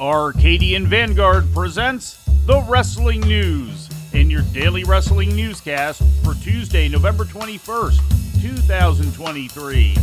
Arcadian Vanguard presents the Wrestling News in your daily wrestling newscast for Tuesday, November 21st, 2023.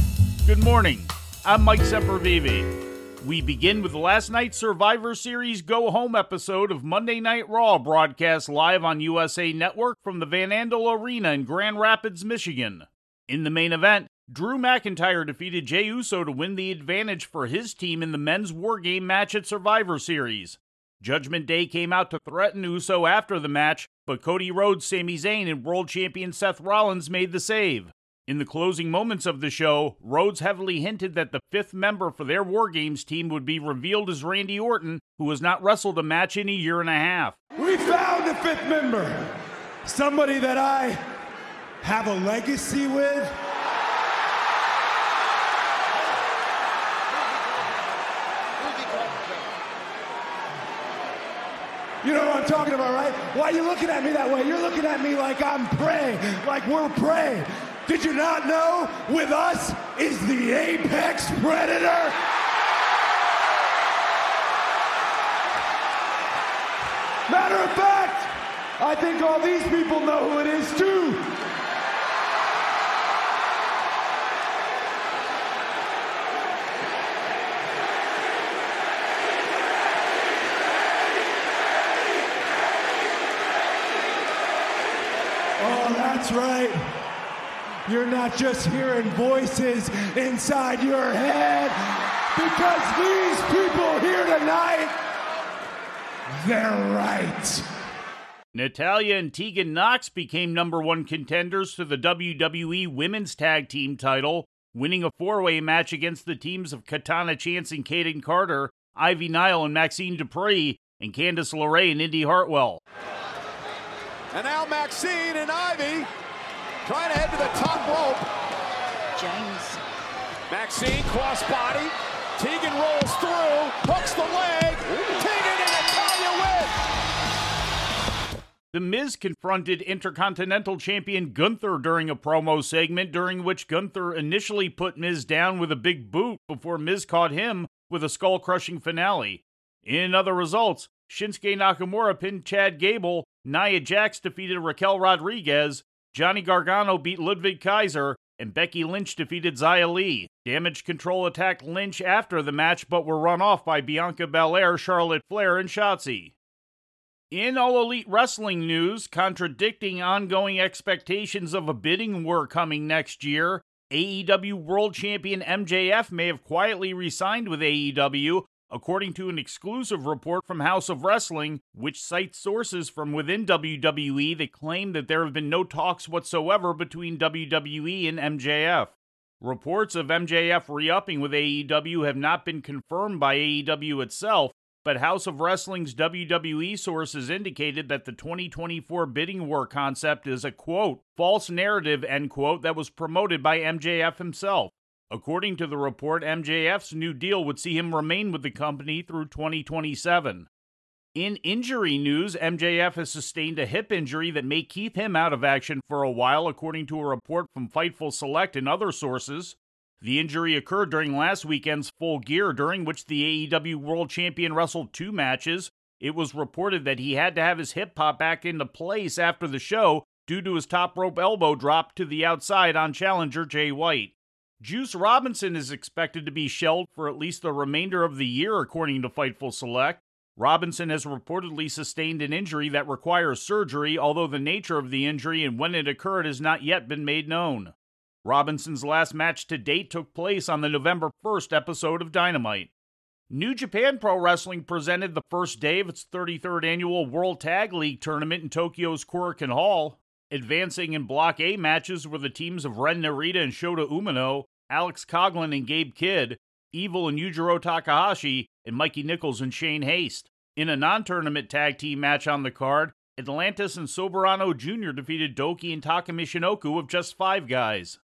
Good morning. I'm Mike Sempervive. We begin with last night's Survivor Series Go Home episode of Monday Night Raw, broadcast live on USA Network from the Van Andel Arena in Grand Rapids, Michigan. In the main event, Drew McIntyre defeated Jey Uso to win the advantage for his team in the men's War Game match at Survivor Series. Judgment Day came out to threaten Uso after the match, but Cody Rhodes, Sami Zayn, and world champion Seth Rollins made the save. In the closing moments of the show, Rhodes heavily hinted that the fifth member for their War Games team would be revealed as Randy Orton, who has not wrestled a match in a year and a half. We found the fifth member. Somebody that I have a legacy with. You know what I'm talking about, right? Why are you looking at me that way? You're looking at me like I'm prey, like we're prey. Did you not know? With us is the apex predator. Matter of fact, I think all these people know who it is too. That's right. You're not just hearing voices inside your head because these people here tonight, they're right. Natalya and Tegan Knox became number one contenders to the WWE Women's Tag Team title, winning a four way match against the teams of Katana Chance and Kayden Carter, Ivy Nile and Maxine Dupree, and Candice LeRae and Indi Hartwell. And now Maxine and Ivy trying to head to the top rope. James. Maxine crossbody. Tegan rolls through, hooks the leg. Tegan and Natalya win. The Miz confronted Intercontinental Champion Gunther during a promo segment, during which Gunther initially put Miz down with a big boot before Miz caught him with a skull crushing finale. In other results, Shinsuke Nakamura pinned Chad Gable, Nia Jax defeated Raquel Rodriguez, Johnny Gargano beat Ludwig Kaiser, and Becky Lynch defeated Xia Li. Damage Control attacked Lynch after the match but were run off by Bianca Belair, Charlotte Flair, and Shotzi. In All Elite Wrestling news, contradicting ongoing expectations of a bidding war coming next year, AEW World Champion MJF may have quietly resigned with AEW, according to an exclusive report from House of Wrestling, which cites sources from within WWE that claim that there have been no talks whatsoever between WWE and MJF. Reports of MJF re upping with AEW have not been confirmed by AEW itself, but House of Wrestling's WWE sources indicated that the 2024 bidding war concept is a quote, false narrative, end quote, that was promoted by MJF himself. According to the report, MJF's new deal would see him remain with the company through 2027. In injury news, MJF has sustained a hip injury that may keep him out of action for a while, according to a report from Fightful Select and other sources. The injury occurred during last weekend's full gear, during which the AEW World Champion wrestled two matches. It was reported that he had to have his hip pop back into place after the show due to his top rope elbow drop to the outside on challenger Jay White. Juice Robinson is expected to be shelled for at least the remainder of the year, according to Fightful Select. Robinson has reportedly sustained an injury that requires surgery, although the nature of the injury and when it occurred has not yet been made known. Robinson's last match to date took place on the November 1st episode of Dynamite. New Japan Pro Wrestling presented the first day of its 33rd annual World Tag League tournament in Tokyo's Korakuen Hall. Advancing in Block A matches were the teams of Ren Narita and Shota Umino, Alex Coughlin and Gabe Kidd, Evil and Yujiro Takahashi, and Mikey Nichols and Shane Haste. In a non tournament tag team match on the card, Atlantis and Soberano Jr. defeated Douki and TAKA Michinoku of just five guys.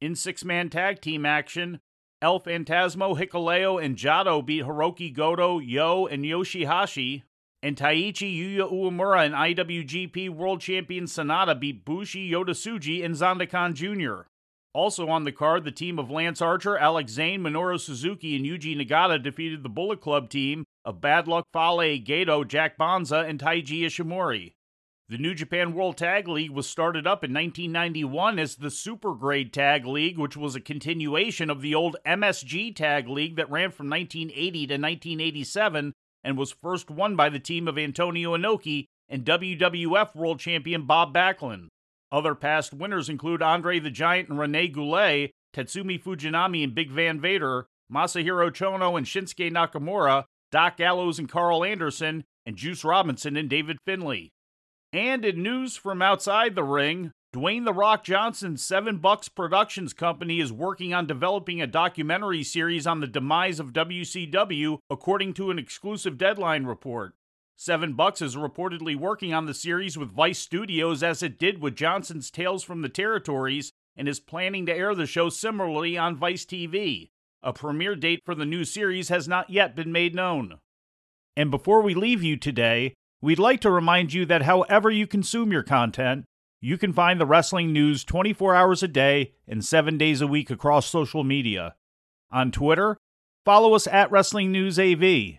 In six man tag team action, El Phantasmo, Hikuleo, and Jado beat Hiroki Goto, Yo, and Yoshihashi. And Taichi Yuya Uemura and IWGP World Champion SANADA beat Bushi, Yoda and Zandokan Jr. Also on the card, the team of Lance Archer, Alex Zayne, Minoru Suzuki, and Yuji Nagata defeated the Bullet Club team of Bad Luck Fale, Gedo, Jack Bonza, and Taiji Ishimori. The New Japan World Tag League was started up in 1991 as the Super Grade Tag League, which was a continuation of the old MSG Tag League that ran from 1980 to 1987 and was first won by the team of Antonio Inoki and WWF World Champion Bob Backlund. Other past winners include Andre the Giant and Rene Goulet, Tatsumi Fujinami and Big Van Vader, Masahiro Chono and Shinsuke Nakamura, Doc Gallows and Karl Anderson, and Juice Robinson and David Finlay. And in news from outside the ring, Dwayne The Rock Johnson's Seven Bucks Productions Company is working on developing a documentary series on the demise of WCW, according to an exclusive deadline report. Seven Bucks is reportedly working on the series with Vice Studios as it did with Johnson's Tales from the Territories and is planning to air the show similarly on Vice TV. A premiere date for the new series has not yet been made known. And before we leave you today, We'd like to remind you that however you consume your content, you can find the wrestling news 24 hours a day and 7 days a week across social media. On Twitter, follow us at Wrestling News AV.